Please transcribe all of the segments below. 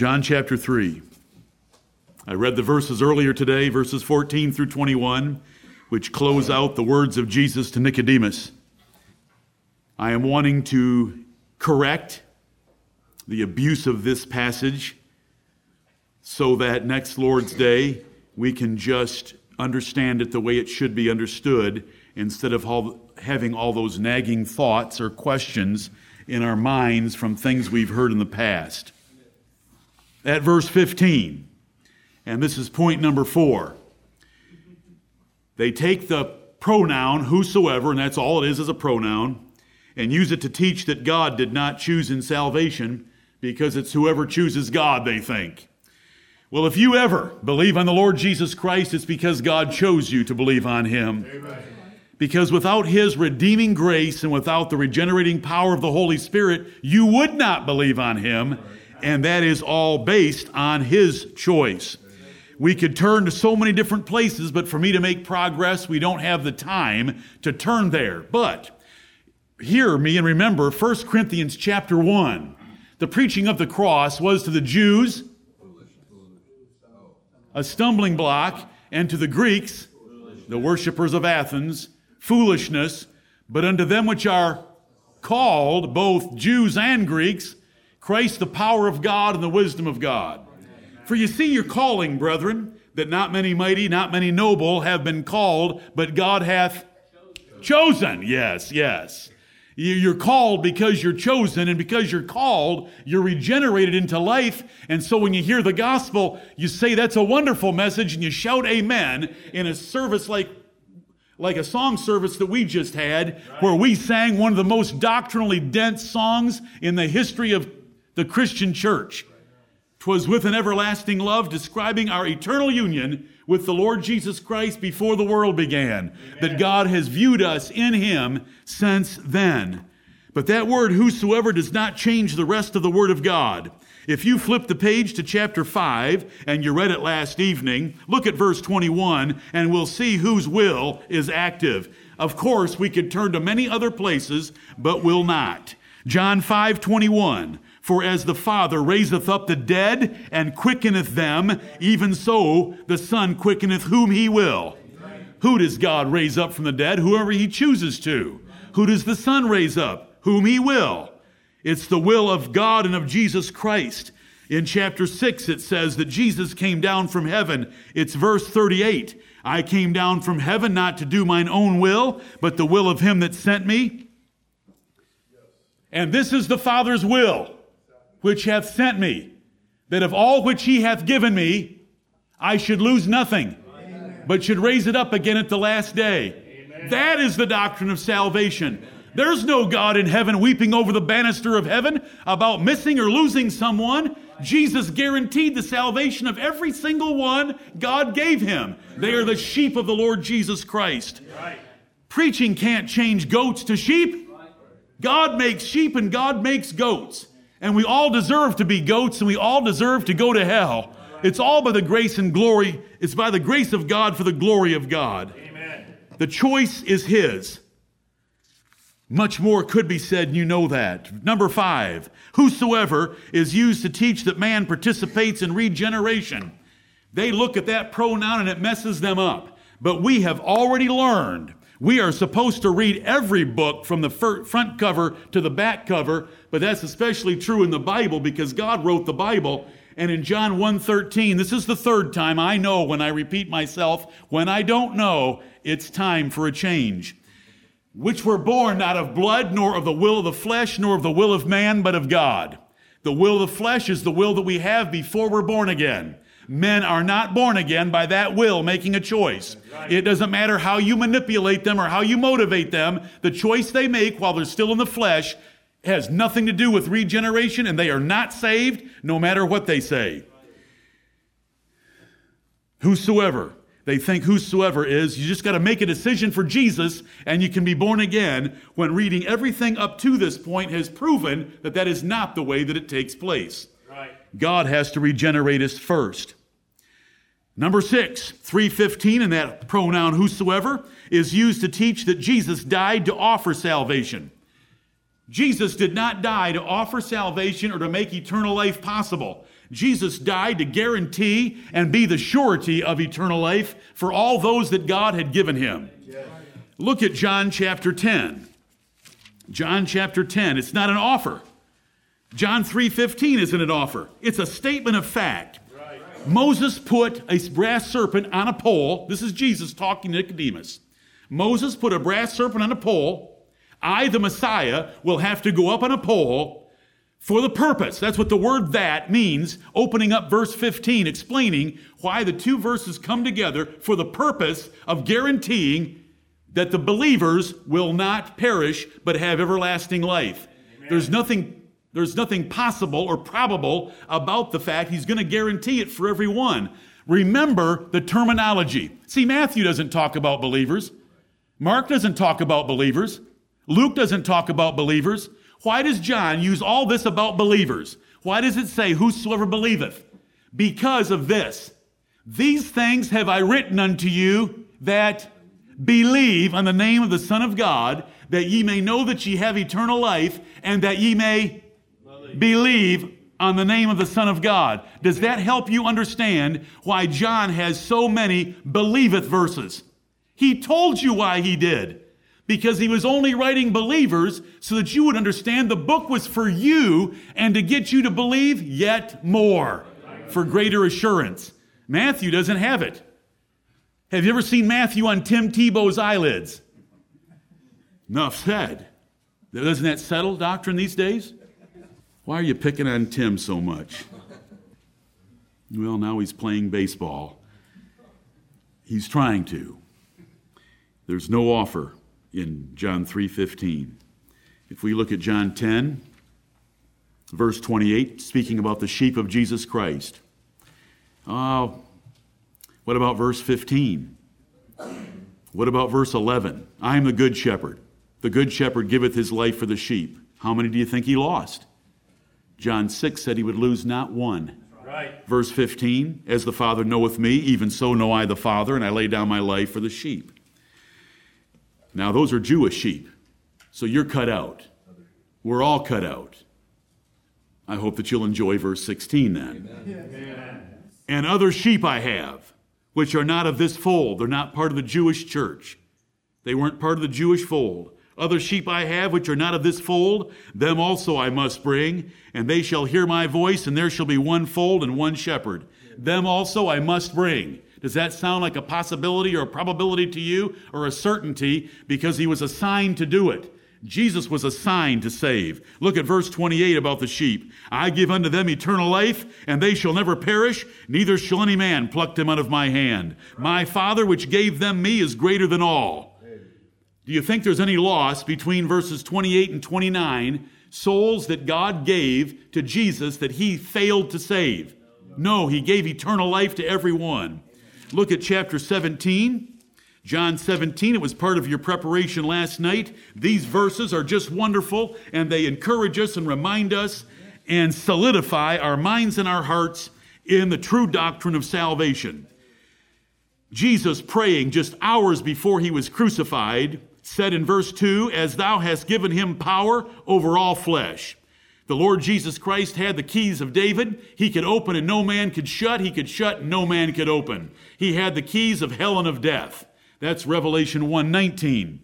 John chapter 3. I read the verses earlier today, verses 14 through 21, which close out the words of Jesus to Nicodemus. I am wanting to correct the abuse of this passage so that next Lord's Day we can just understand it the way it should be understood instead of all, having all those nagging thoughts or questions in our minds from things we've heard in the past. At verse 15, and this is point number four, they take the pronoun whosoever, and that's all it is as a pronoun, and use it to teach that God did not choose in salvation because it's whoever chooses God, they think. Well, if you ever believe on the Lord Jesus Christ, it's because God chose you to believe on Him. Amen. Because without His redeeming grace and without the regenerating power of the Holy Spirit, you would not believe on Him. And that is all based on His choice. We could turn to so many different places, but for me to make progress, we don't have the time to turn there. But hear me and remember 1 Corinthians chapter 1. The preaching of the cross was to the Jews a stumbling block, and to the Greeks, the worshippers of Athens, foolishness, but unto them which are called, both Jews and Greeks, Christ the power of God and the wisdom of God. For you see your calling, brethren, that not many mighty, not many noble have been called, but God hath chosen. Yes, yes. You're called because you're chosen, and because you're called, you're regenerated into life. And so when you hear the gospel, you say that's a wonderful message, and you shout amen in a service like like a song service that we just had, where we sang one of the most doctrinally dense songs in the history of the Christian church. 'Twas with an everlasting love describing our eternal union with the Lord Jesus Christ before the world began, Amen. that God has viewed us in him since then. But that word whosoever does not change the rest of the word of God. If you flip the page to chapter 5 and you read it last evening, look at verse 21 and we'll see whose will is active. Of course, we could turn to many other places, but will not. John 5 21. For as the Father raiseth up the dead and quickeneth them, even so the Son quickeneth whom he will. Who does God raise up from the dead? Whoever he chooses to. Who does the Son raise up? Whom he will. It's the will of God and of Jesus Christ. In chapter 6, it says that Jesus came down from heaven. It's verse 38. I came down from heaven not to do mine own will, but the will of him that sent me. And this is the Father's will which hath sent me, that of all which he hath given me, I should lose nothing, Amen. but should raise it up again at the last day. Amen. That is the doctrine of salvation. There's no God in heaven weeping over the banister of heaven about missing or losing someone. Jesus guaranteed the salvation of every single one God gave him. They are the sheep of the Lord Jesus Christ. Preaching can't change goats to sheep. God makes sheep and God makes goats. And we all deserve to be goats and we all deserve to go to hell. It's all by the grace and glory. It's by the grace of God for the glory of God. Amen. The choice is His. Much more could be said, and you know that. Number five, whosoever is used to teach that man participates in regeneration. They look at that pronoun and it messes them up. But we have already learned we are supposed to read every book from the front cover to the back cover, but that's especially true in the Bible because God wrote the Bible. And in John 1:13, this is the third time I know when I repeat myself, when I don't know, it's time for a change. Which were born not of blood, nor of the will of the flesh, nor of the will of man, but of God. The will of the flesh is the will that we have before we're born again. Men are not born again by that will making a choice. It doesn't matter how you manipulate them or how you motivate them. The choice they make while they're still in the flesh has nothing to do with regeneration, and they are not saved no matter what they say. Whosoever. They think whosoever is, you just got to make a decision for Jesus and you can be born again when reading everything up to this point has proven that that is not the way that it takes place. Right. God has to regenerate us first. Number six, 315, and that pronoun whosoever is used to teach that Jesus died to offer salvation. Jesus did not die to offer salvation or to make eternal life possible. Jesus died to guarantee and be the surety of eternal life for all those that God had given him. Look at John chapter 10. John chapter 10. It's not an offer. John 3:15 isn't an offer. It's a statement of fact. Moses put a brass serpent on a pole. This is Jesus talking to Nicodemus. Moses put a brass serpent on a pole. I, the Messiah, will have to go up on a pole for the purpose. That's what the word that means, opening up verse 15, explaining why the two verses come together for the purpose of guaranteeing that the believers will not perish but have everlasting life. Amen. There's nothing there's nothing possible or probable about the fact he's going to guarantee it for everyone. Remember the terminology. See, Matthew doesn't talk about believers. Mark doesn't talk about believers. Luke doesn't talk about believers. Why does John use all this about believers? Why does it say, Whosoever believeth? Because of this. These things have I written unto you that believe on the name of the Son of God, that ye may know that ye have eternal life, and that ye may believe on the name of the Son of God. Does that help you understand why John has so many believeth verses? He told you why he did. Because he was only writing believers so that you would understand the book was for you and to get you to believe yet more for greater assurance. Matthew doesn't have it. Have you ever seen Matthew on Tim Tebow's eyelids? Enough said. Doesn't that settle doctrine these days? Why are you picking on Tim so much? Well, now he's playing baseball. He's trying to. There's no offer in John 3:15. If we look at John 10 verse 28 speaking about the sheep of Jesus Christ. Oh, what about verse 15? What about verse 11? I am the good shepherd. The good shepherd giveth his life for the sheep. How many do you think he lost? John 6 said he would lose not one. Right. Verse 15, as the Father knoweth me, even so know I the Father, and I lay down my life for the sheep. Now, those are Jewish sheep, so you're cut out. We're all cut out. I hope that you'll enjoy verse 16 then. Amen. And other sheep I have, which are not of this fold. They're not part of the Jewish church. They weren't part of the Jewish fold. Other sheep I have, which are not of this fold, them also I must bring, and they shall hear my voice, and there shall be one fold and one shepherd. Them also I must bring. Does that sound like a possibility or a probability to you, or a certainty because he was assigned to do it? Jesus was assigned to save. Look at verse 28 about the sheep. I give unto them eternal life, and they shall never perish, neither shall any man pluck them out of my hand. My Father, which gave them me, is greater than all. Do you think there's any loss between verses 28 and 29, souls that God gave to Jesus that he failed to save? No, he gave eternal life to everyone. Look at chapter 17. John 17, it was part of your preparation last night. These verses are just wonderful and they encourage us and remind us and solidify our minds and our hearts in the true doctrine of salvation. Jesus praying just hours before he was crucified said in verse 2 As thou hast given him power over all flesh. The Lord Jesus Christ had the keys of David. He could open and no man could shut. He could shut and no man could open. He had the keys of hell and of death. That's Revelation 1:19.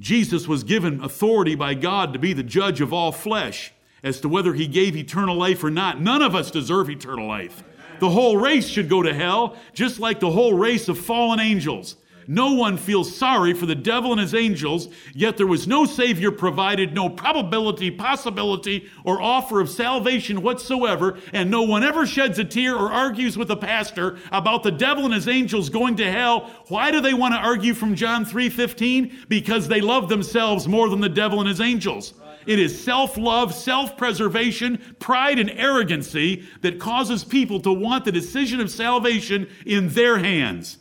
Jesus was given authority by God to be the judge of all flesh as to whether he gave eternal life or not. None of us deserve eternal life. The whole race should go to hell, just like the whole race of fallen angels. No one feels sorry for the devil and his angels, yet there was no Savior provided, no probability, possibility, or offer of salvation whatsoever, and no one ever sheds a tear or argues with a pastor about the devil and his angels going to hell. Why do they want to argue from John 3:15? Because they love themselves more than the devil and his angels. It is self love, self preservation, pride, and arrogancy that causes people to want the decision of salvation in their hands.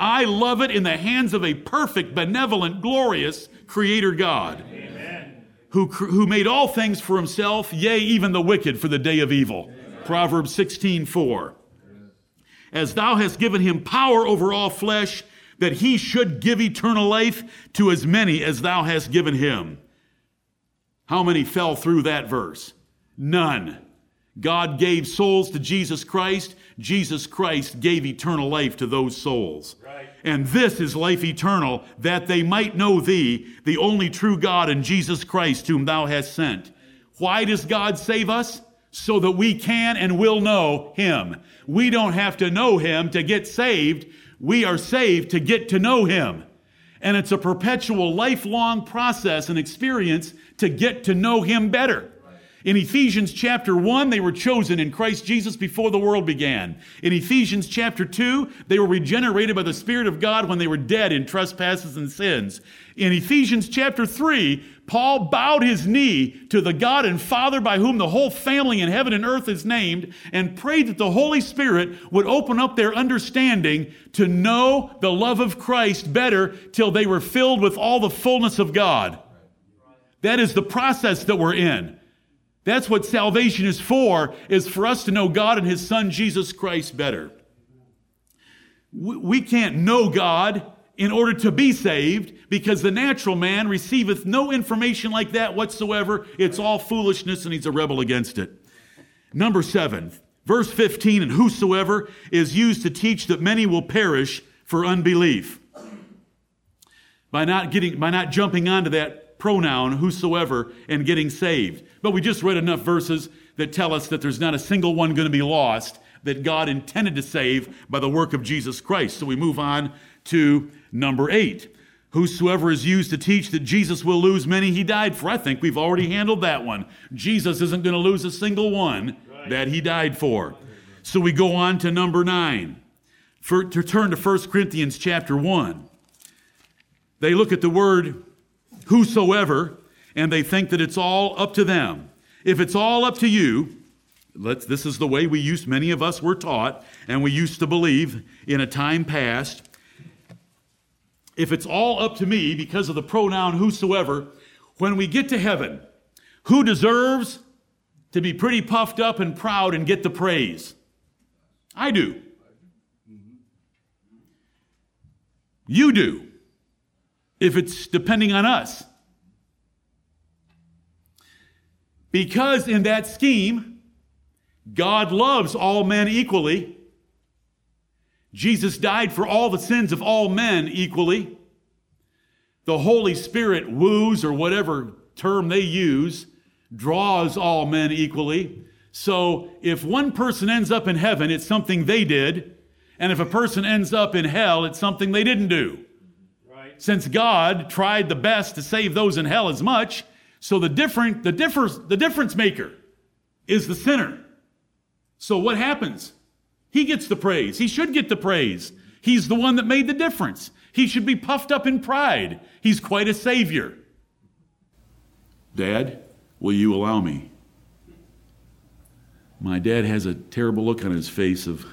I love it in the hands of a perfect, benevolent, glorious Creator God. Who, who made all things for himself, yea, even the wicked for the day of evil. Amen. Proverbs 16, 4. As thou hast given him power over all flesh, that he should give eternal life to as many as thou hast given him. How many fell through that verse? None. God gave souls to Jesus Christ. Jesus Christ gave eternal life to those souls. Right. And this is life eternal, that they might know thee, the only true God, and Jesus Christ, whom thou hast sent. Why does God save us? So that we can and will know him. We don't have to know him to get saved. We are saved to get to know him. And it's a perpetual, lifelong process and experience to get to know him better. In Ephesians chapter 1, they were chosen in Christ Jesus before the world began. In Ephesians chapter 2, they were regenerated by the Spirit of God when they were dead in trespasses and sins. In Ephesians chapter 3, Paul bowed his knee to the God and Father by whom the whole family in heaven and earth is named and prayed that the Holy Spirit would open up their understanding to know the love of Christ better till they were filled with all the fullness of God. That is the process that we're in. That's what salvation is for, is for us to know God and His Son, Jesus Christ, better. We can't know God in order to be saved because the natural man receiveth no information like that whatsoever. It's all foolishness and he's a rebel against it. Number seven, verse 15, and whosoever is used to teach that many will perish for unbelief. By not getting, by not jumping onto that pronoun, whosoever, and getting saved. But we just read enough verses that tell us that there's not a single one going to be lost that God intended to save by the work of Jesus Christ. So we move on to number eight. Whosoever is used to teach that Jesus will lose many he died for. I think we've already handled that one. Jesus isn't going to lose a single one that he died for. So we go on to number nine. For, to turn to 1 Corinthians chapter 1. They look at the word whosoever, and they think that it's all up to them. If it's all up to you, let's, this is the way we used, many of us were taught, and we used to believe in a time past. If it's all up to me because of the pronoun whosoever, when we get to heaven, who deserves to be pretty puffed up and proud and get the praise? I do. You do if it's depending on us. Because in that scheme, God loves all men equally. Jesus died for all the sins of all men equally. The Holy Spirit woos, or whatever term they use, draws all men equally. So if one person ends up in heaven, it's something they did. And if a person ends up in hell, it's something they didn't do since God tried the best to save those in hell as much, so the different, the differs, the difference maker is the sinner. So what happens? He gets the praise. He should get the praise. He's the one that made the difference. He should be puffed up in pride. He's quite a savior. Dad, will you allow me? My dad has a terrible look on his face of,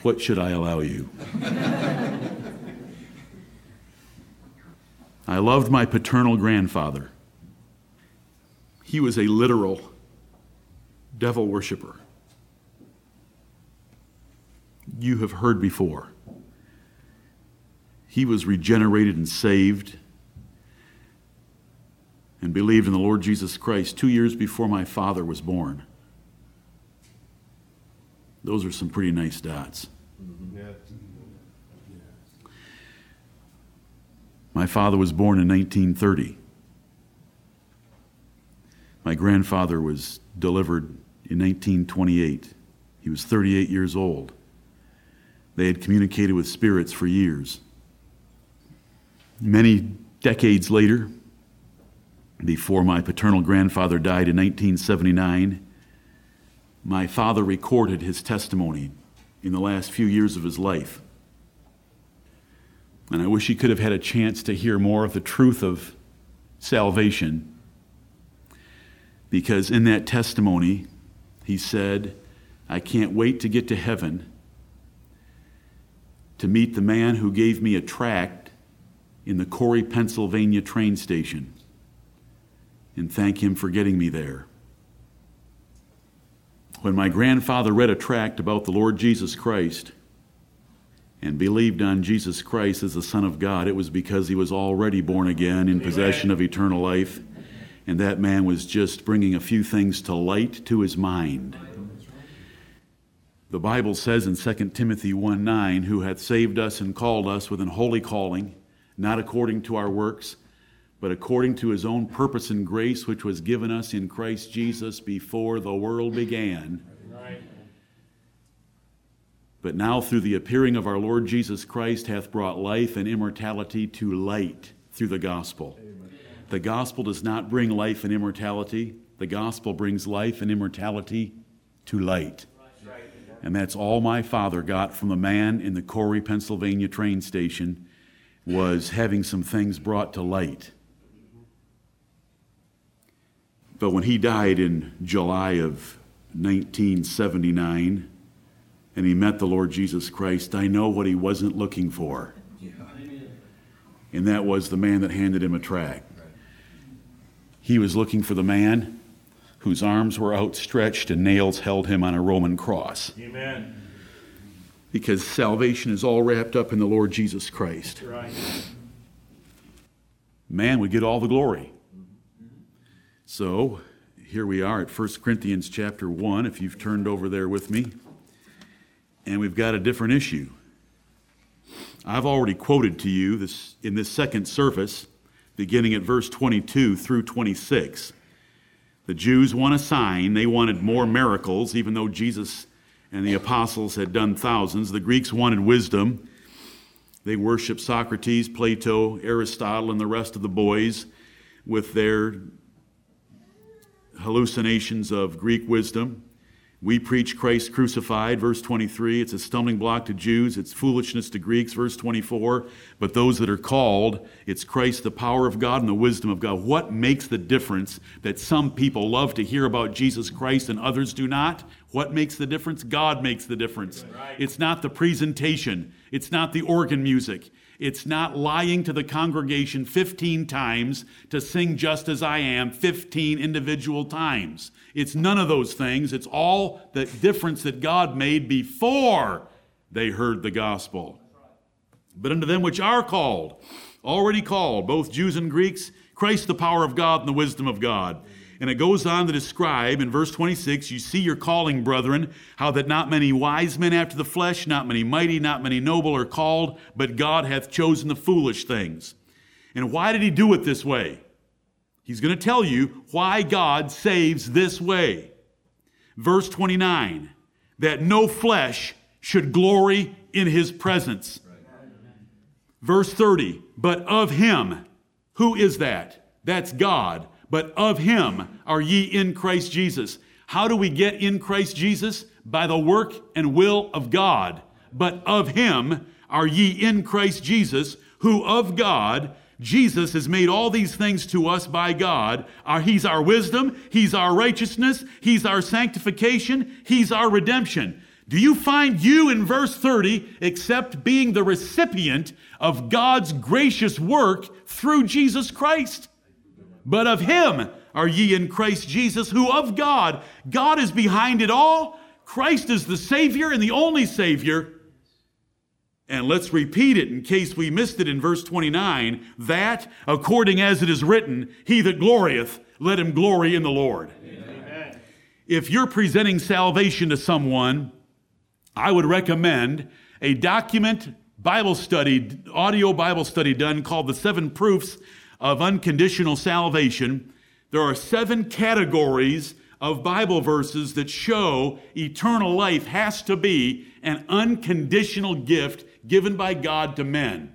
what should I allow you? I loved my paternal grandfather. He was a literal devil worshiper. You have heard before. He was regenerated and saved and believed in the Lord Jesus Christ two years before my father was born. Those are some pretty nice dots. Mm-hmm. Yeah. My father was born in 1930. My grandfather was delivered in 1928. He was 38 years old. They had communicated with spirits for years. Many decades later, before my paternal grandfather died in 1979, my father recorded his testimony in the last few years of his life. And I wish he could have had a chance to hear more of the truth of salvation. Because in that testimony, he said, I can't wait to get to heaven to meet the man who gave me a tract in the Corry, Pennsylvania train station and thank him for getting me there. When my grandfather read a tract about the Lord Jesus Christ, and believed on Jesus Christ as the Son of God, it was because he was already born again in possession of eternal life. And that man was just bringing a few things to light to his mind. The Bible says in 2 Timothy 1 9, who hath saved us and called us with an holy calling, not according to our works, but according to his own purpose and grace, which was given us in Christ Jesus before the world began. But now, through the appearing of our Lord Jesus Christ, hath brought life and immortality to light through the gospel. Amen. The gospel does not bring life and immortality, the gospel brings life and immortality to light. And that's all my father got from the man in the Corry, Pennsylvania train station was having some things brought to light. But when he died in July of 1979 and he met the Lord Jesus Christ, I know what he wasn't looking for. And that was the man that handed him a tract. He was looking for the man whose arms were outstretched and nails held him on a Roman cross. Amen. Because salvation is all wrapped up in the Lord Jesus Christ. Right. Man would get all the glory. So here we are at 1 Corinthians chapter 1, if you've turned over there with me. And we've got a different issue. I've already quoted to you this in this second service, beginning at verse 22 through 26. The Jews want a sign. They wanted more miracles, even though Jesus and the apostles had done thousands. The Greeks wanted wisdom. They worshiped Socrates, Plato, Aristotle, and the rest of the boys with their hallucinations of Greek wisdom. We preach Christ crucified, verse 23. It's a stumbling block to Jews, it's foolishness to Greeks, verse 24. But those that are called, it's Christ, the power of God and the wisdom of God. What makes the difference that some people love to hear about Jesus Christ and others do not? What makes the difference? God makes the difference. It's not the presentation, it's not the organ music, it's not lying to the congregation 15 times to sing just as I am 15 individual times. It's none of those things. It's all the difference that God made before they heard the gospel. But unto them which are called, already called, both Jews and Greeks, Christ the power of God and the wisdom of God. And it goes on to describe in verse 26 you see your calling, brethren, how that not many wise men after the flesh, not many mighty, not many noble are called, but God hath chosen the foolish things. And why did he do it this way? He's going to tell you why God saves this way. Verse 29 that no flesh should glory in his presence. Verse 30 but of him, who is that? That's God but of him are ye in Christ Jesus. How do we get in Christ Jesus? By the work and will of God. But of him are ye in Christ Jesus, who of God, Jesus has made all these things to us by God. Uh, he's our wisdom, He's our righteousness, He's our sanctification, He's our redemption. Do you find you in verse 30 except being the recipient of God's gracious work through Jesus Christ? But of him are ye in Christ Jesus, who of God, God is behind it all. Christ is the Savior and the only Savior. And let's repeat it in case we missed it in verse 29 that, according as it is written, he that glorieth, let him glory in the Lord. Amen. If you're presenting salvation to someone, I would recommend a document Bible study, audio Bible study done called The Seven Proofs of unconditional salvation, there are seven categories of Bible verses that show eternal life has to be an unconditional gift given by God to men.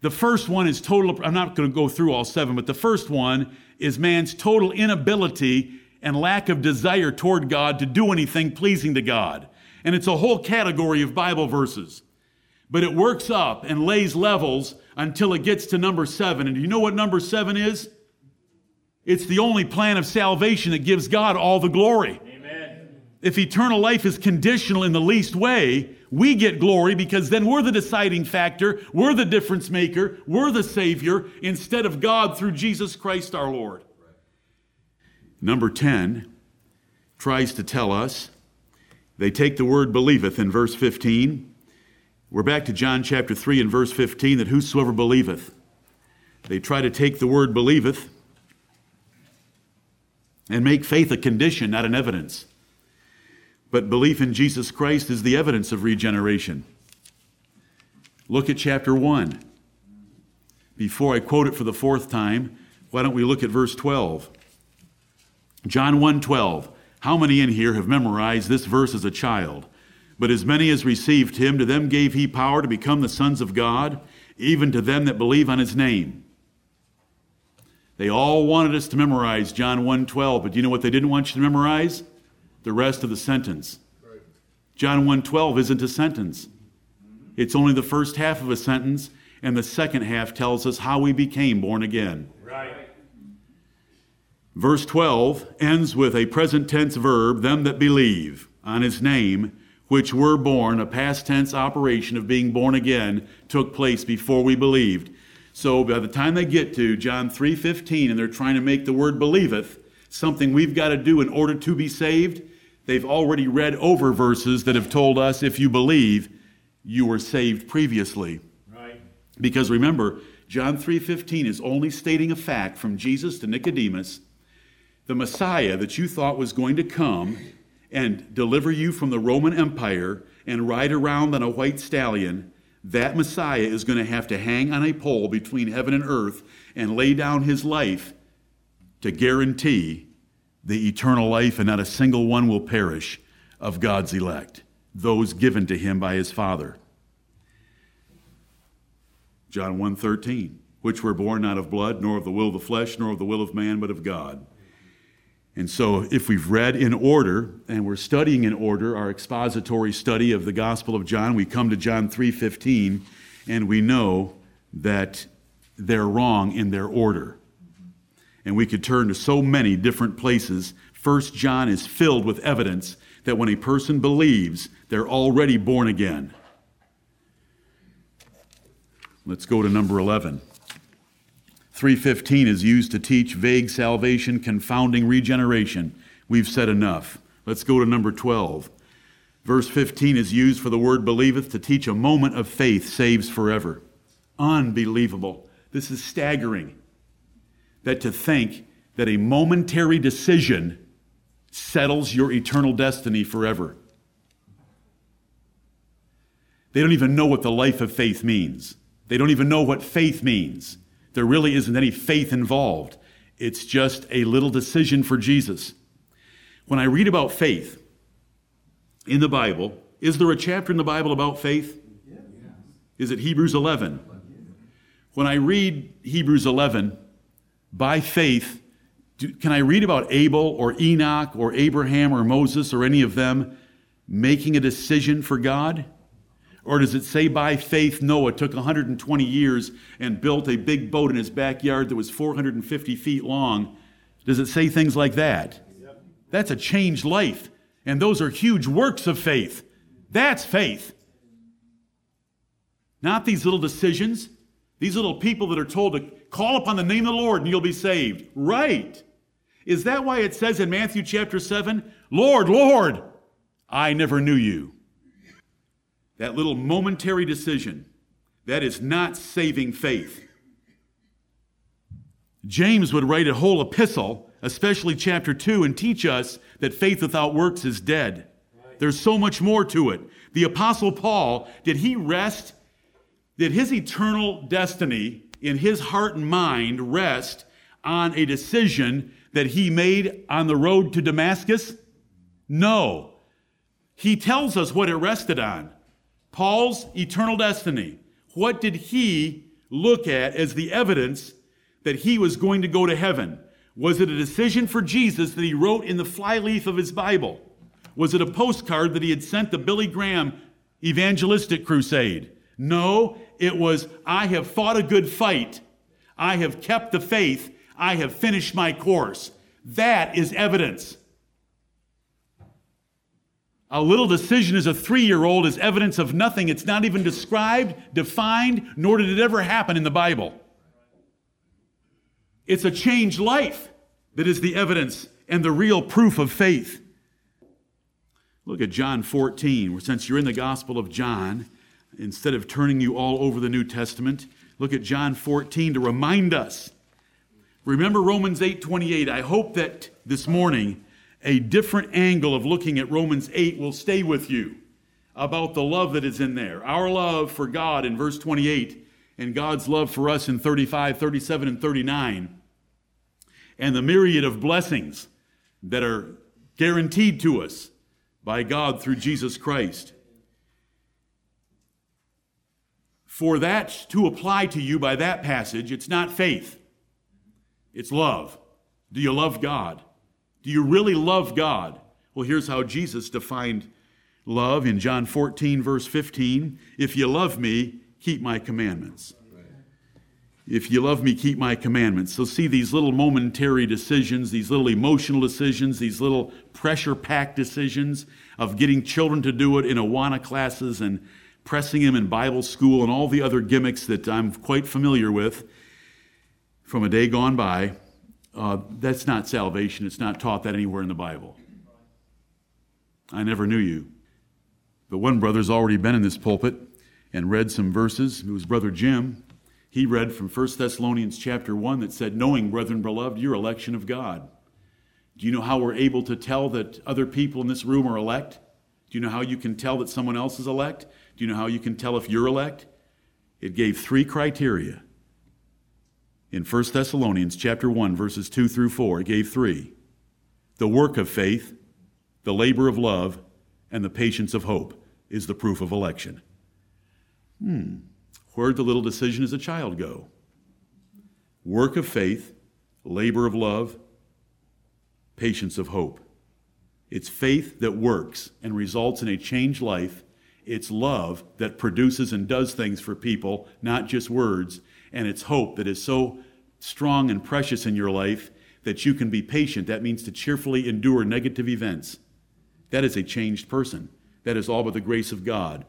The first one is total, I'm not going to go through all seven, but the first one is man's total inability and lack of desire toward God to do anything pleasing to God. And it's a whole category of Bible verses. But it works up and lays levels until it gets to number seven. And do you know what number seven is? It's the only plan of salvation that gives God all the glory. Amen. If eternal life is conditional in the least way, we get glory because then we're the deciding factor, we're the difference maker, we're the Savior instead of God through Jesus Christ our Lord. Number 10 tries to tell us, they take the word believeth in verse 15 we're back to John chapter 3 and verse 15 that whosoever believeth. They try to take the word believeth and make faith a condition, not an evidence. But belief in Jesus Christ is the evidence of regeneration. Look at chapter 1. Before I quote it for the fourth time, why don't we look at verse 12? John 1 12. How many in here have memorized this verse as a child? But as many as received him, to them gave he power to become the sons of God, even to them that believe on his name. They all wanted us to memorize John 1:12, but do you know what they didn't want you to memorize? The rest of the sentence. John 1:12 isn't a sentence. It's only the first half of a sentence, and the second half tells us how we became born again. Right. Verse 12 ends with a present tense verb, them that believe on his name, which were born, a past tense operation of being born again, took place before we believed. So by the time they get to John 3:15 and they're trying to make the word believeth something we've got to do in order to be saved, they've already read over verses that have told us if you believe, you were saved previously. Right. Because remember, John 3:15 is only stating a fact from Jesus to Nicodemus. The Messiah that you thought was going to come and deliver you from the Roman Empire and ride around on a white stallion that Messiah is going to have to hang on a pole between heaven and earth and lay down his life to guarantee the eternal life, and not a single one will perish of God's elect, those given to him by his Father. John 1:13, which were born not of blood, nor of the will of the flesh, nor of the will of man, but of God. And so, if we've read in order and we're studying in order our expository study of the Gospel of John, we come to John 3:15 and we know that they're wrong in their order. And we could turn to so many different places. First John is filled with evidence that when a person believes, they're already born again. Let's go to number 11. 315 is used to teach vague salvation, confounding regeneration. We've said enough. Let's go to number 12. Verse 15 is used for the word believeth to teach a moment of faith saves forever. Unbelievable. This is staggering. That to think that a momentary decision settles your eternal destiny forever. They don't even know what the life of faith means. They don't even know what faith means. There really isn't any faith involved. It's just a little decision for Jesus. When I read about faith in the Bible, is there a chapter in the Bible about faith? Is it Hebrews 11? When I read Hebrews 11, by faith, do, can I read about Abel or Enoch or Abraham or Moses or any of them making a decision for God? Or does it say by faith Noah took 120 years and built a big boat in his backyard that was 450 feet long? Does it say things like that? Yep. That's a changed life. And those are huge works of faith. That's faith. Not these little decisions, these little people that are told to call upon the name of the Lord and you'll be saved. Right. Is that why it says in Matthew chapter 7, Lord, Lord, I never knew you? That little momentary decision, that is not saving faith. James would write a whole epistle, especially chapter 2, and teach us that faith without works is dead. There's so much more to it. The Apostle Paul, did he rest? Did his eternal destiny in his heart and mind rest on a decision that he made on the road to Damascus? No. He tells us what it rested on. Paul's eternal destiny, what did he look at as the evidence that he was going to go to heaven? Was it a decision for Jesus that he wrote in the flyleaf of his Bible? Was it a postcard that he had sent the Billy Graham evangelistic crusade? No, it was, I have fought a good fight. I have kept the faith. I have finished my course. That is evidence. A little decision as a three year old is evidence of nothing. It's not even described, defined, nor did it ever happen in the Bible. It's a changed life that is the evidence and the real proof of faith. Look at John 14, where since you're in the Gospel of John, instead of turning you all over the New Testament, look at John 14 to remind us Remember Romans 8:28. I hope that this morning a different angle of looking at Romans 8 will stay with you about the love that is in there. Our love for God in verse 28 and God's love for us in 35, 37 and 39 and the myriad of blessings that are guaranteed to us by God through Jesus Christ. For that to apply to you by that passage, it's not faith. It's love. Do you love God? Do you really love God? Well, here's how Jesus defined love in John 14, verse 15. If you love me, keep my commandments. If you love me, keep my commandments. So, see these little momentary decisions, these little emotional decisions, these little pressure packed decisions of getting children to do it in Awana classes and pressing them in Bible school and all the other gimmicks that I'm quite familiar with from a day gone by, uh, that's not salvation. It's not taught that anywhere in the Bible. I never knew you. But one brother's already been in this pulpit and read some verses. It was Brother Jim. He read from 1 Thessalonians chapter 1 that said, Knowing, brethren beloved, your election of God. Do you know how we're able to tell that other people in this room are elect? Do you know how you can tell that someone else is elect? Do you know how you can tell if you're elect? It gave three criteria in 1 Thessalonians chapter 1 verses 2 through 4 it gave 3 the work of faith the labor of love and the patience of hope is the proof of election. Hmm where'd the little decision as a child go? Work of faith labor of love patience of hope. It's faith that works and results in a changed life. It's love that produces and does things for people not just words. And it's hope that is so strong and precious in your life that you can be patient. That means to cheerfully endure negative events. That is a changed person. That is all by the grace of God.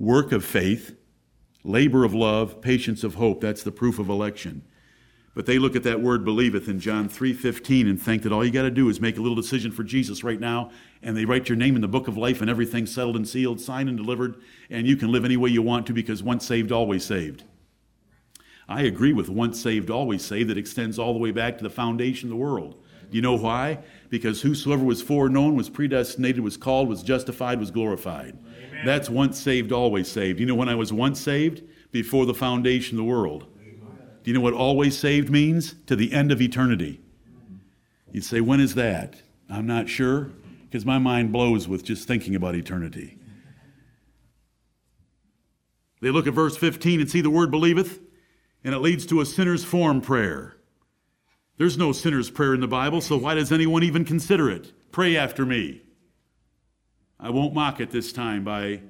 Work of faith, labor of love, patience of hope. That's the proof of election. But they look at that word believeth in John 3:15 and think that all you got to do is make a little decision for Jesus right now and they write your name in the book of life and everything's settled and sealed, signed and delivered and you can live any way you want to because once saved always saved. I agree with once saved, always saved that extends all the way back to the foundation of the world. Do you know why? Because whosoever was foreknown, was predestinated, was called, was justified, was glorified. Amen. That's once saved, always saved. You know when I was once saved? Before the foundation of the world. Do you know what always saved means? To the end of eternity. You'd say, when is that? I'm not sure, because my mind blows with just thinking about eternity. They look at verse 15 and see the word believeth and it leads to a sinner's form prayer. There's no sinner's prayer in the Bible, so why does anyone even consider it? Pray after me. I won't mock it this time by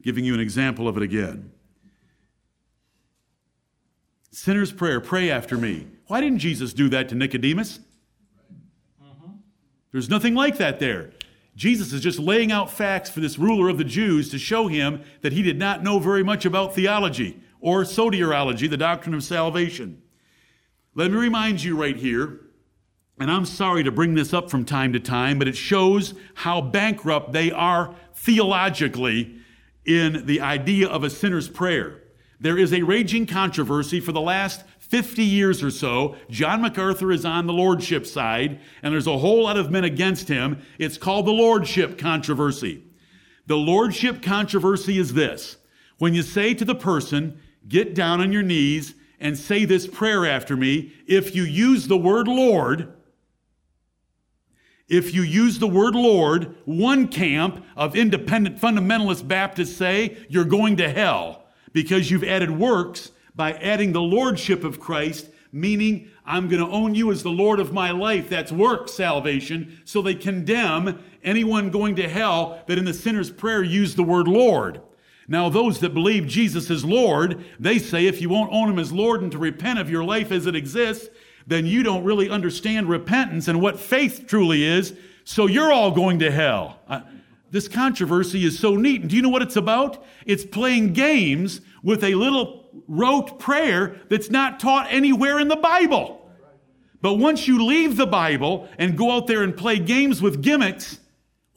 giving you an example of it again. Sinner's prayer, pray after me. Why didn't Jesus do that to Nicodemus? There's nothing like that there. Jesus is just laying out facts for this ruler of the Jews to show him that he did not know very much about theology or soteriology, the doctrine of salvation. Let me remind you right here, and I'm sorry to bring this up from time to time, but it shows how bankrupt they are theologically in the idea of a sinner's prayer. There is a raging controversy for the last 50 years or so. John MacArthur is on the lordship side, and there's a whole lot of men against him. It's called the lordship controversy. The lordship controversy is this. When you say to the person, get down on your knees and say this prayer after me. If you use the word Lord, if you use the word Lord, one camp of independent fundamentalist Baptists say you're going to hell because you've added works by adding the lordship of Christ, meaning I'm going to own you as the Lord of my life. That's work salvation. So they condemn anyone going to hell that in the sinner's prayer used the word Lord. Now, those that believe Jesus is Lord, they say if you won't own Him as Lord and to repent of your life as it exists, then you don't really understand repentance and what faith truly is, so you're all going to hell. Uh, this controversy is so neat. And do you know what it's about? It's playing games with a little rote prayer that's not taught anywhere in the Bible. But once you leave the Bible and go out there and play games with gimmicks,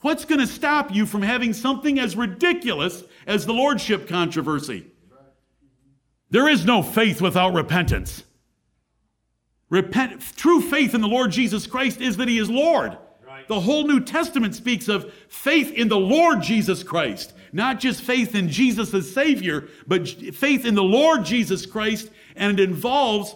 what's going to stop you from having something as ridiculous as the lordship controversy. There is no faith without repentance. Repent, true faith in the Lord Jesus Christ is that he is Lord. Right. The whole New Testament speaks of faith in the Lord Jesus Christ, not just faith in Jesus as Savior, but faith in the Lord Jesus Christ, and it involves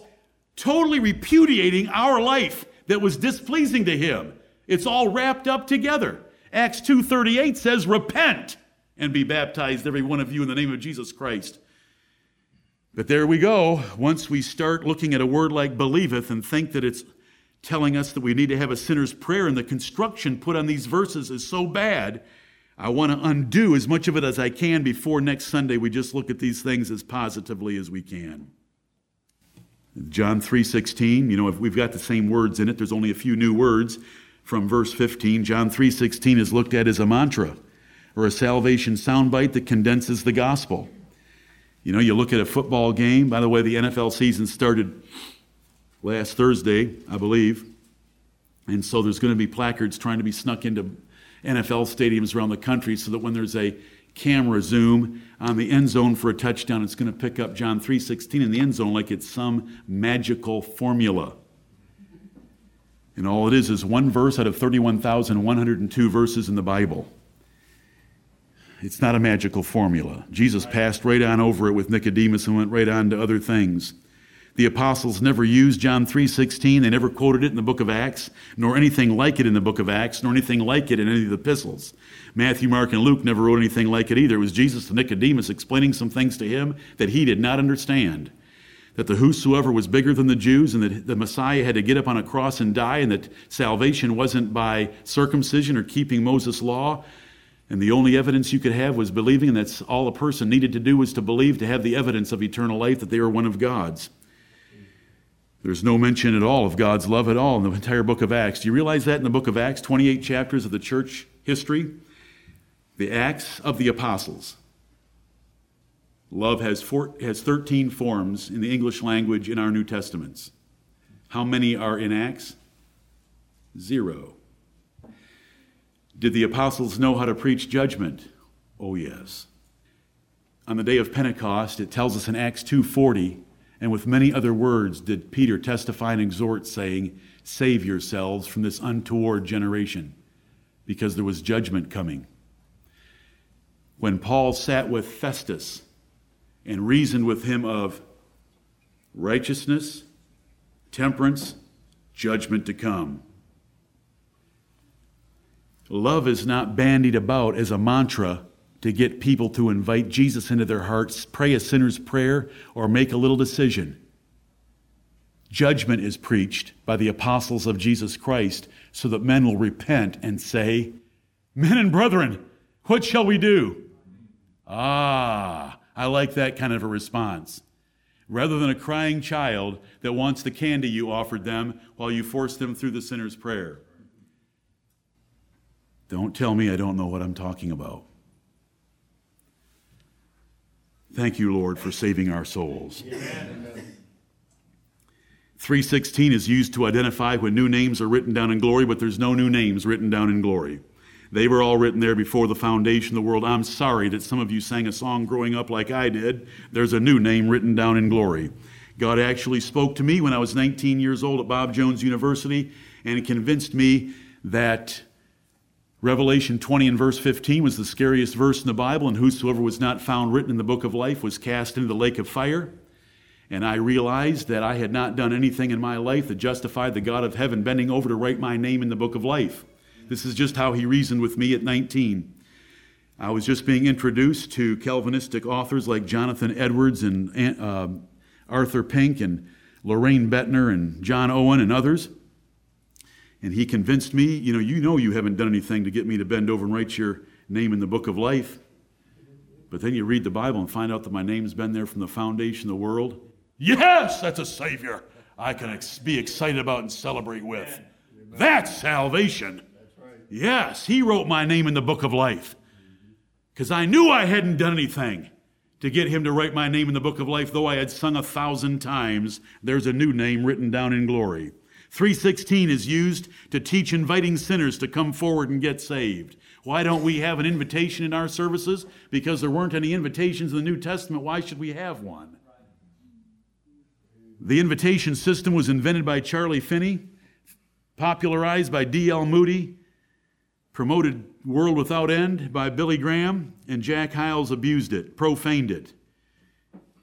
totally repudiating our life that was displeasing to him. It's all wrapped up together. Acts 2:38 says, "Repent and be baptized every one of you in the name of Jesus Christ." But there we go. Once we start looking at a word like believeth and think that it's telling us that we need to have a sinner's prayer and the construction put on these verses is so bad, I want to undo as much of it as I can before next Sunday we just look at these things as positively as we can. John 3:16, you know, if we've got the same words in it, there's only a few new words from verse 15. John 3:16 is looked at as a mantra or a salvation soundbite that condenses the gospel. You know, you look at a football game. By the way, the NFL season started last Thursday, I believe. And so there's going to be placards trying to be snuck into NFL stadiums around the country so that when there's a camera zoom on the end zone for a touchdown, it's going to pick up John 3:16 in the end zone like it's some magical formula. And all it is is one verse out of 31,102 verses in the Bible. It's not a magical formula. Jesus passed right on over it with Nicodemus and went right on to other things. The apostles never used John 3:16. They never quoted it in the book of Acts, nor anything like it in the book of Acts, nor anything like it in any of the epistles. Matthew, Mark, and Luke never wrote anything like it either. It was Jesus to Nicodemus explaining some things to him that he did not understand. That the whosoever was bigger than the Jews, and that the Messiah had to get up on a cross and die, and that salvation wasn't by circumcision or keeping Moses' law, and the only evidence you could have was believing, and that's all a person needed to do was to believe to have the evidence of eternal life that they were one of God's. There's no mention at all of God's love at all in the entire book of Acts. Do you realize that in the book of Acts, 28 chapters of the church history? The Acts of the Apostles. Love has, four, has 13 forms in the English language in our New Testaments. How many are in Acts? Zero. Did the apostles know how to preach judgment? Oh yes. On the day of Pentecost, it tells us in Acts 2:40, and with many other words did Peter testify and exhort saying, "Save yourselves from this untoward generation, because there was judgment coming." When Paul sat with Festus and reasoned with him of righteousness, temperance, judgment to come. Love is not bandied about as a mantra to get people to invite Jesus into their hearts, pray a sinner's prayer, or make a little decision. Judgment is preached by the apostles of Jesus Christ so that men will repent and say, Men and brethren, what shall we do? Ah, I like that kind of a response. Rather than a crying child that wants the candy you offered them while you force them through the sinner's prayer. Don't tell me I don't know what I'm talking about. Thank you, Lord, for saving our souls. Amen. 316 is used to identify when new names are written down in glory, but there's no new names written down in glory. They were all written there before the foundation of the world. I'm sorry that some of you sang a song growing up like I did. There's a new name written down in glory. God actually spoke to me when I was 19 years old at Bob Jones University and convinced me that Revelation 20 and verse 15 was the scariest verse in the Bible, and whosoever was not found written in the book of life was cast into the lake of fire. And I realized that I had not done anything in my life that justified the God of heaven bending over to write my name in the book of life. This is just how he reasoned with me at 19. I was just being introduced to Calvinistic authors like Jonathan Edwards and uh, Arthur Pink and Loraine Boettner and John Owen and others. And he convinced me, you know, you know you haven't done anything to get me to bend over and write your name in the book of life. But then you read the Bible and find out that my name's been there from the foundation of the world. Yes, that's a Savior I can ex- be excited about and celebrate with. That's salvation. Yes, He wrote my name in the book of life. Because I knew I hadn't done anything to get Him to write my name in the book of life, though I had sung a thousand times, there's a new name written down in glory. 316 is used to teach inviting sinners to come forward and get saved. Why don't we have an invitation in our services? Because there weren't any invitations in the New Testament. Why should we have one? The invitation system was invented by Charlie Finney, popularized by D.L. Moody, promoted World Without End by Billy Graham, and Jack Hyles abused it, profaned it.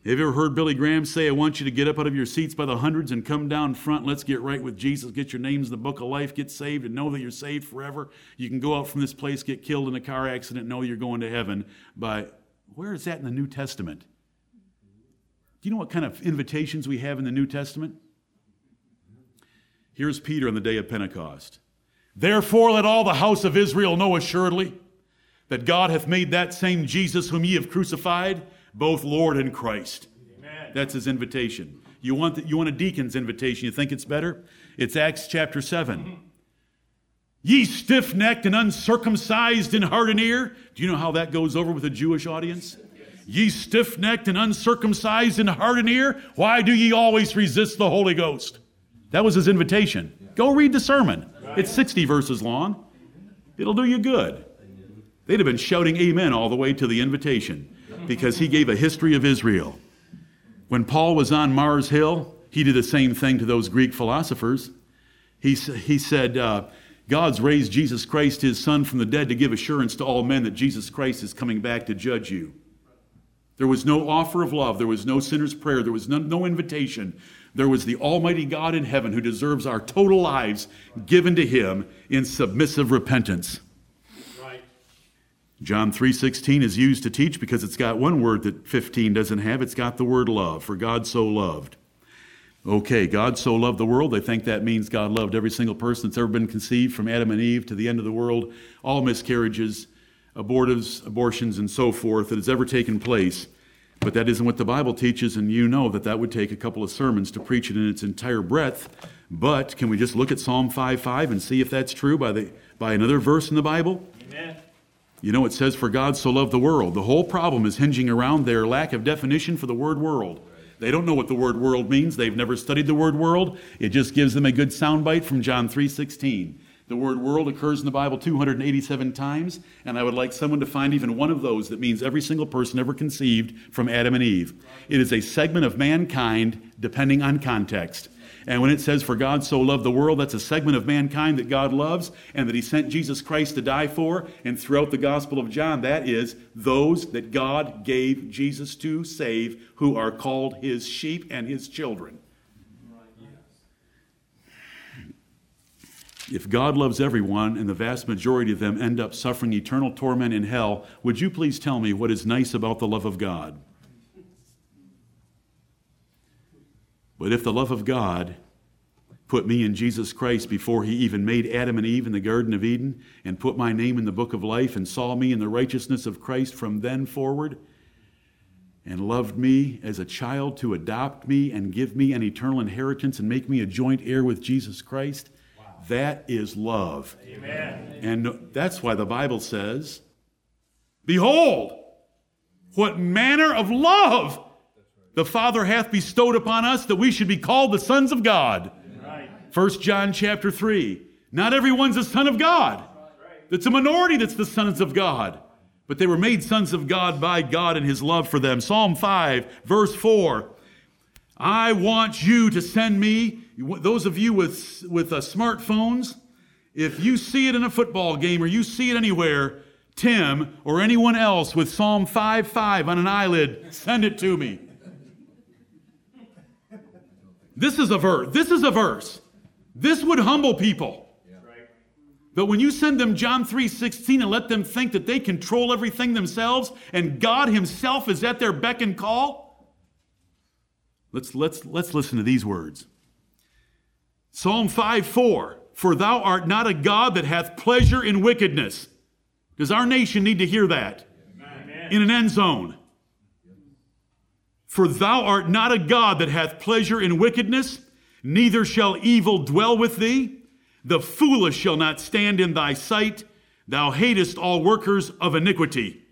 Have you ever heard Billy Graham say, I want you to get up out of your seats by the hundreds and come down front? Let's get right with Jesus, get your names in the book of life, get saved, and know that you're saved forever. You can go out from this place, get killed in a car accident, know you're going to heaven. But where is that in the New Testament? Do you know what kind of invitations we have in the New Testament? Here's Peter on the day of Pentecost. Therefore, let all the house of Israel know assuredly that God hath made that same Jesus whom ye have crucified both Lord and Christ. Amen. That's his invitation. You want, the, you want a deacon's invitation. You think it's better? It's Acts chapter 7. Mm-hmm. Ye stiff necked and uncircumcised in heart and ear. Do you know how that goes over with a Jewish audience? Ye stiff necked and uncircumcised in heart and ear, why do ye always resist the Holy Ghost? That was his invitation. Go read the sermon. It's 60 verses long. It'll do you good. They'd have been shouting amen all the way to the invitation because he gave a history of Israel. When Paul was on Mars Hill, he did the same thing to those Greek philosophers. He, he said, uh, God's raised Jesus Christ, his son, from the dead to give assurance to all men that Jesus Christ is coming back to judge you. There was no offer of love. There was no sinner's prayer. There was no, no invitation. There was the Almighty God in heaven who deserves our total lives given to him in submissive repentance. John 3:16 is used to teach because it's got one word that 15 doesn't have. It's got the word love, for God so loved. Okay, God so loved the world. They think that means God loved every single person that's ever been conceived from Adam and Eve to the end of the world, all miscarriages, abortives, abortions and so forth that has ever taken place. But that isn't what the Bible teaches and you know that that would take a couple of sermons to preach it in its entire breadth. But can we just look at Psalm 5:5 and see if that's true by the by another verse in the Bible? Amen. You know, it says, For God so loved the world. The whole problem is hinging around their lack of definition for the word world. They don't know what the word world means. They've never studied the word world. It just gives them a good soundbite from John 3:16. The word world occurs in the Bible 287 times, and I would like someone to find even one of those that means every single person ever conceived from Adam and Eve. It is a segment of mankind depending on context. And when it says, For God so loved the world, that's a segment of mankind that God loves and that He sent Jesus Christ to die for. And throughout the Gospel of John, that is those that God gave Jesus to save, who are called His sheep and His children. If God loves everyone and the vast majority of them end up suffering eternal torment in hell, would you please tell me what is nice about the love of God? But if the love of God put me in Jesus Christ before he even made Adam and Eve in the Garden of Eden and put my name in the book of life and saw me in the righteousness of Christ from then forward and loved me as a child to adopt me and give me an eternal inheritance and make me a joint heir with Jesus Christ, wow. that is love. Amen. And that's why the Bible says, Behold, what manner of love the Father hath bestowed upon us that we should be called the sons of God. First John chapter 3. Not everyone's a son of God. It's a minority that's the sons of God. But they were made sons of God by God and his love for them. Psalm 5, verse 4. I want you to send me, those of you with, with uh, smartphones, if you see it in a football game or you see it anywhere, Tim or anyone else with Psalm 5 5 on an eyelid, send it to me. This is a verse. This is a verse. This would humble people. But when you send them John 3:16 and let them think that they control everything themselves and God himself is at their beck and call, let's let's let's listen to these words. Psalm 5:4 For thou art not a God that hath pleasure in wickedness. Does our nation need to hear that? Amen. In an end zone. For thou art not a God that hath pleasure in wickedness, neither shall evil dwell with thee. The foolish shall not stand in thy sight. Thou hatest all workers of iniquity.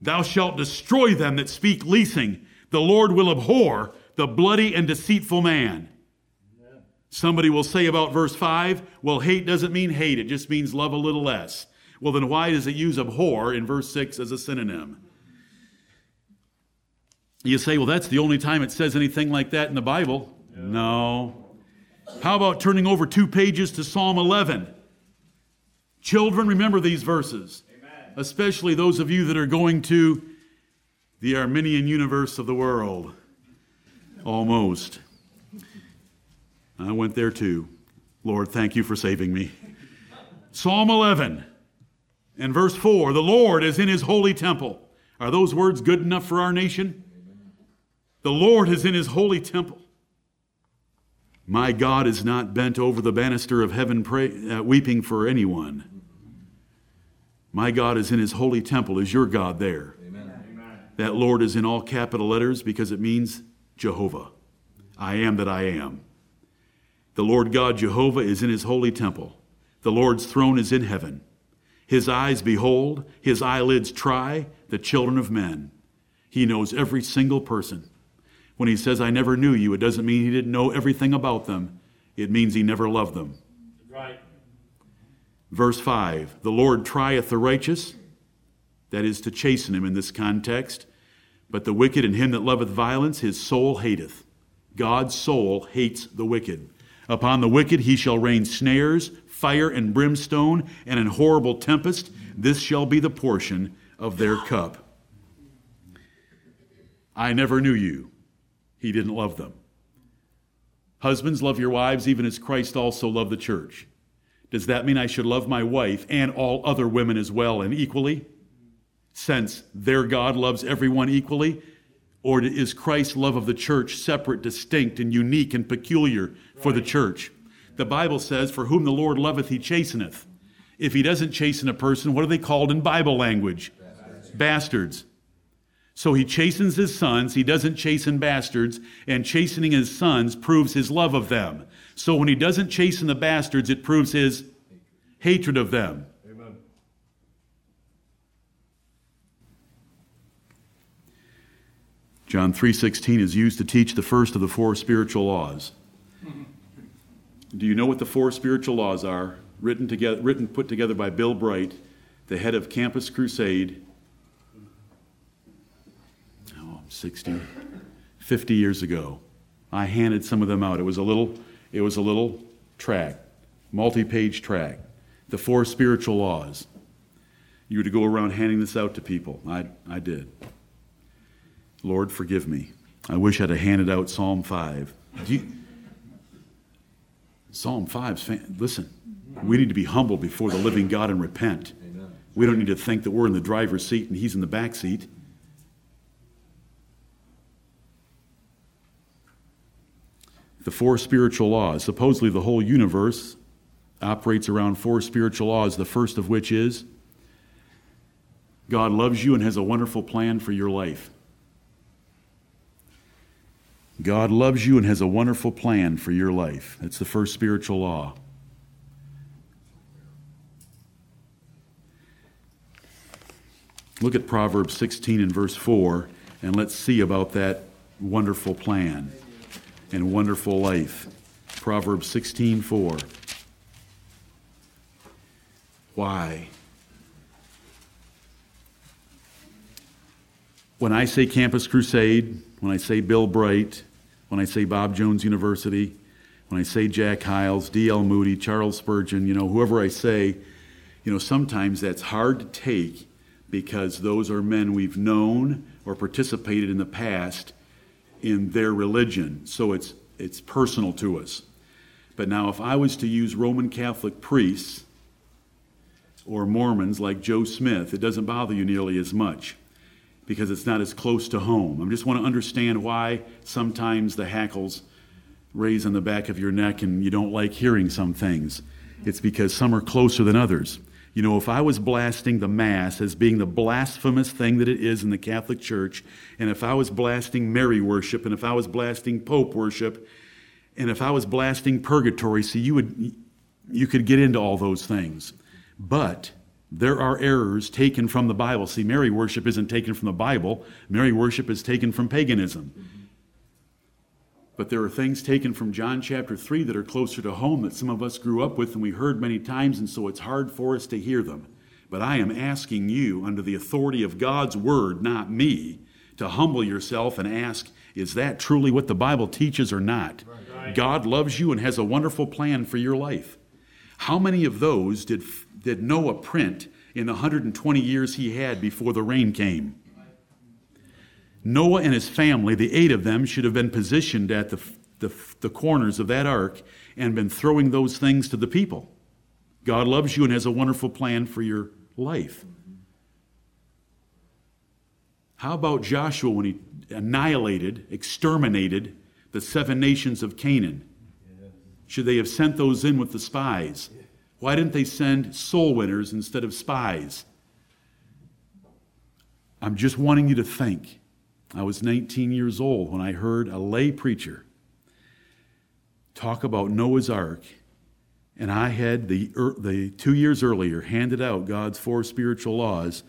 Thou shalt destroy them that speak leasing. The Lord will abhor the bloody and deceitful man. Somebody will say about verse 5, well, hate doesn't mean hate, it just means love a little less. Well, then why does it use abhor in verse 6 as a synonym? You say, well, that's the only time it says anything like that in the Bible. No. How about turning over two pages to Psalm 11? Children, remember these verses, Amen. especially those of you that are going to the Arminian universe of the world. Almost. I went there too. Lord, thank you for saving me. Psalm 11 and verse 4 The Lord is in his holy temple. Are those words good enough for our nation? The Lord is in his holy temple. My God is not bent over the banister of heaven pray, uh, weeping for anyone. My God is in his holy temple. Is your God there? Amen. That Lord is in all capital letters because it means Jehovah. I am that I am. The Lord God Jehovah is in his holy temple. The Lord's throne is in heaven. His eyes behold, his eyelids try the children of men. He knows every single person. When he says, I never knew you, it doesn't mean he didn't know everything about them. It means he never loved them. Right. Verse 5 The Lord trieth the righteous, that is to chasten him in this context, but the wicked and him that loveth violence, his soul hateth. God's soul hates the wicked. Upon the wicked he shall rain snares, fire and brimstone, and an horrible tempest. This shall be the portion of their cup. I never knew you he didn't love them. Husbands, love your wives even as Christ also loved the church. Does that mean I should love my wife and all other women as well and equally? Since their God loves everyone equally? Or is Christ's love of the church separate, distinct, and unique and peculiar for the church? The Bible says, For whom the Lord loveth, he chasteneth. If he doesn't chasten a person, what are they called in Bible language? Bastards. Bastards. So he chastens his sons, he doesn't chasten bastards, and chastening his sons proves his love of them. So when he doesn't chasten the bastards, it proves his hatred of them. Amen. John 3:16 is used to teach the first of the four spiritual laws. Do you know what the four spiritual laws are? Written together written put together by Bill Bright, the head of Campus Crusade 60, 50 years ago. I handed some of them out. It was a little, it was a little track, multi-page track, the four spiritual laws. You were to go around handing this out to people. I, I did. Lord, forgive me. I wish I'd have handed out Psalm 5. You, Psalm 5, listen, we need to be humble before the living God and repent. Amen. We don't need to think that we're in the driver's seat and he's in the back seat. The four spiritual laws. Supposedly, the whole universe operates around four spiritual laws, the first of which is God loves you and has a wonderful plan for your life. God loves you and has a wonderful plan for your life. That's the first spiritual law. Look at Proverbs 16 and verse 4, and let's see about that wonderful plan and wonderful life. Proverbs 16:4. Why? When I say Campus Crusade, when I say Bill Bright, when I say Bob Jones University, when I say Jack Hyles, D.L. Moody, Charles Spurgeon, you know, whoever I say, you know, sometimes that's hard to take because those are men we've known or participated in the past in their religion. So it's, it's personal to us. But now, if I was to use Roman Catholic priests or Mormons like Joe Smith, it doesn't bother you nearly as much because it's not as close to home. I just want to understand why sometimes the hackles raise on the back of your neck and you don't like hearing some things. It's because some are closer than others. You know, if I was blasting the Mass as being the blasphemous thing that it is in the Catholic Church, and if I was blasting Mary worship, and if I was blasting Pope worship, and if I was blasting purgatory, see, you would you could get into all those things. But there are errors taken from the Bible. See, Mary worship isn't taken from the Bible. Mary worship is taken from paganism. But there are things taken from John chapter 3 that are closer to home that some of us grew up with and we heard many times, and so it's hard for us to hear them. But I am asking you, under the authority of God's word, not me, to humble yourself and ask, is that truly what the Bible teaches or not? Right. God loves you and has a wonderful plan for your life. How many of those did, did Noah print in the 120 years he had before the rain came? Noah and his family, the eight of them, should have been positioned at the, the, the corners of that ark and been throwing those things to the people. God loves you and has a wonderful plan for your life. How about Joshua when he annihilated, exterminated the seven nations of Canaan? Should they have sent those in with the spies? Why didn't they send soul winners instead of spies? I'm just wanting you to think. I was 19 years old when I heard a lay preacher talk about Noah's Ark, and I had the, the two years earlier handed out God's four spiritual laws,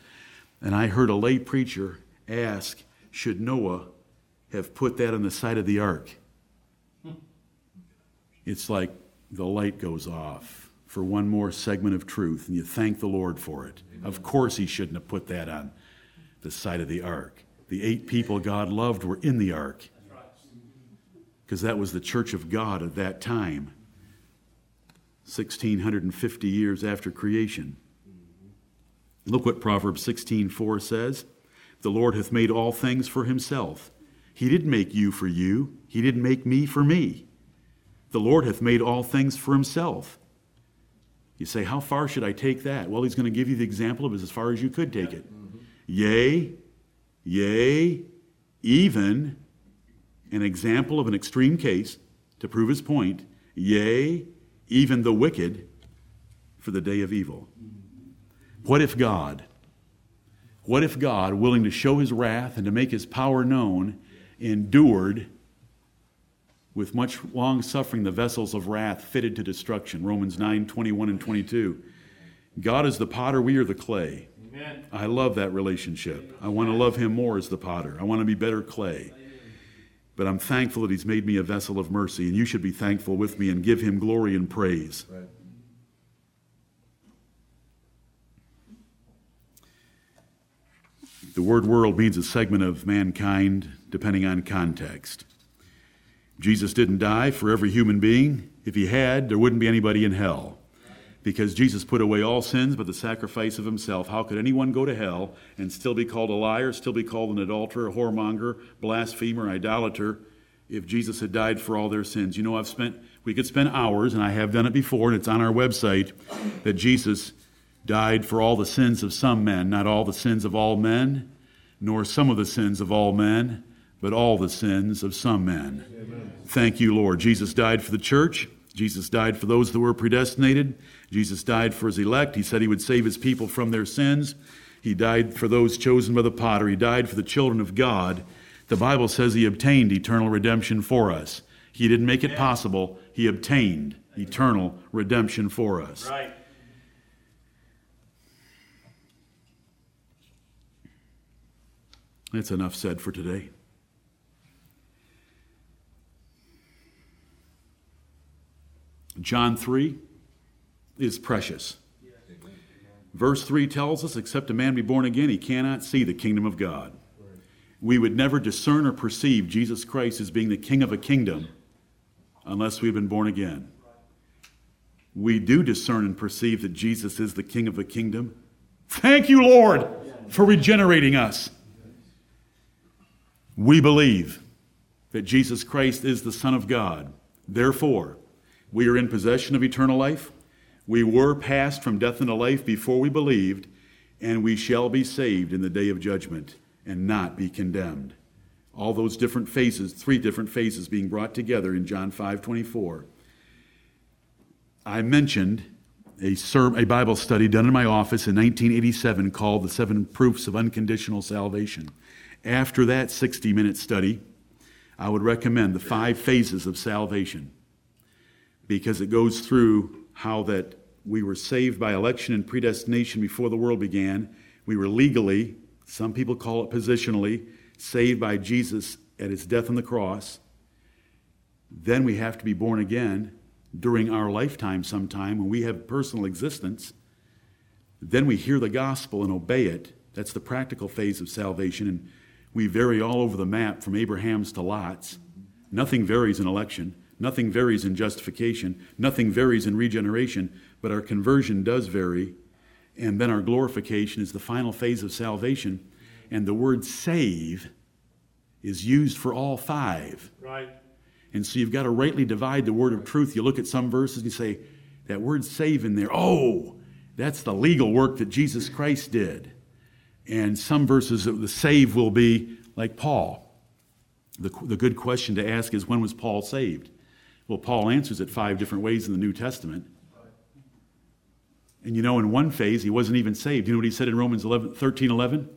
and I heard a lay preacher ask, should Noah have put that on the side of the ark? It's like the light goes off for one more segment of truth, and you thank the Lord for it. Amen. Of course, he shouldn't have put that on the side of the ark. The eight people God loved were in the ark because that was the church of God at that time, 1650 years after creation. Look what Proverbs 16:4 says. The Lord hath made all things for himself. He didn't make you for you, he didn't make me for me. The Lord hath made all things for himself. You say, How far should I take that? Well, he's going to give you the example of as far as you could take it. Mm-hmm. Yea, yea, even an example of an extreme case to prove his point, yea, even the wicked for the day of evil. What if God what if God, willing to show his wrath and to make his power known, endured with much long suffering the vessels of wrath fitted to destruction? Romans 9 21 and 22. God is the potter, we are the clay. Amen. I love that relationship. I want to love him more as the potter. I want to be better clay. But I'm thankful that he's made me a vessel of mercy, and you should be thankful with me and give him glory and praise. Right. The word world means a segment of mankind depending on context. Jesus didn't die for every human being. If he had, there wouldn't be anybody in hell. Because Jesus put away all sins but the sacrifice of himself. How could anyone go to hell and still be called a liar, still be called an adulterer, a whoremonger, blasphemer, idolater, if Jesus had died for all their sins? You know, I've spent, we could spend hours, and I have done it before, and it's on our website, that Jesus died for all the sins of some men, not all the sins of all men, nor some of the sins of all men, but all the sins of some men. Amen. Thank you, Lord. Jesus died for the church. Jesus died for those that were predestinated. Jesus died for his elect. He said he would save his people from their sins. He died for those chosen by the potter. He died for the children of God. The Bible says he obtained eternal redemption for us. He didn't make it possible, he obtained eternal redemption for us. Right. That's enough said for today. John 3 is precious. Verse 3 tells us, except a man be born again, he cannot see the kingdom of God. We would never discern or perceive Jesus Christ as being the king of a kingdom unless we've been born again. We do discern and perceive that Jesus is the king of a kingdom. Thank you, Lord, for regenerating us. We believe that Jesus Christ is the Son of God. Therefore, we are in possession of eternal life. We were passed from death into life before we believed, and we shall be saved in the day of judgment and not be condemned. All those different phases, three different phases being brought together in John 5 24. I mentioned a, a Bible study done in my office in 1987 called The Seven Proofs of Unconditional Salvation. After that 60 minute study, I would recommend the five phases of salvation because it goes through how that we were saved by election and predestination before the world began. We were legally, some people call it positionally, saved by Jesus at his death on the cross. Then we have to be born again during our lifetime sometime when we have personal existence. Then we hear the gospel and obey it. That's the practical phase of salvation. And We vary all over the map from Abraham's to Lot's. Nothing varies in election. Nothing varies in justification. Nothing varies in regeneration. But our conversion does vary. And then our glorification is the final phase of salvation. And the word save is used for all five. Right. And so you've got to rightly divide the word of truth. You look at some verses and you say, that word save in there, oh, that's the legal work that Jesus Christ did. And some verses, the save will be like Paul. The, the good question to ask is when was Paul saved? Well, Paul answers it five different ways in the New Testament. And you know, in one phase, he wasn't even saved. You know what he said in Romans 11, 13 11?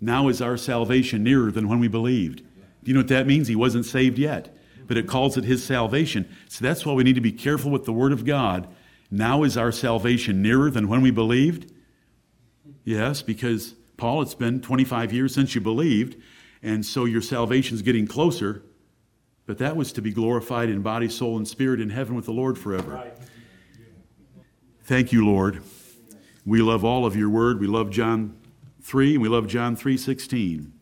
Now is our salvation nearer than when we believed. Do you know what that means? He wasn't saved yet, but it calls it his salvation. So that's why we need to be careful with the Word of God. Now is our salvation nearer than when we believed? Yes, because Paul, it's been 25 years since you believed, and so your salvation is getting closer. But that was to be glorified in body, soul, and spirit in heaven with the Lord forever. Thank you, Lord. We love all of your word. We love John 3 and we love John 3:16.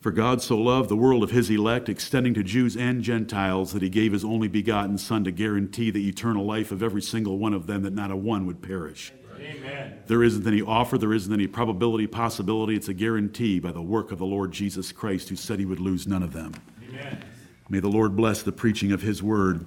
For God so loved the world of his elect, extending to Jews and Gentiles, that he gave his only begotten Son to guarantee the eternal life of every single one of them, that not a one would perish. Amen. There isn't any offer, there isn't any probability, possibility. It's a guarantee by the work of the Lord Jesus Christ, who said he would lose none of them. Amen. May the Lord bless the preaching of his word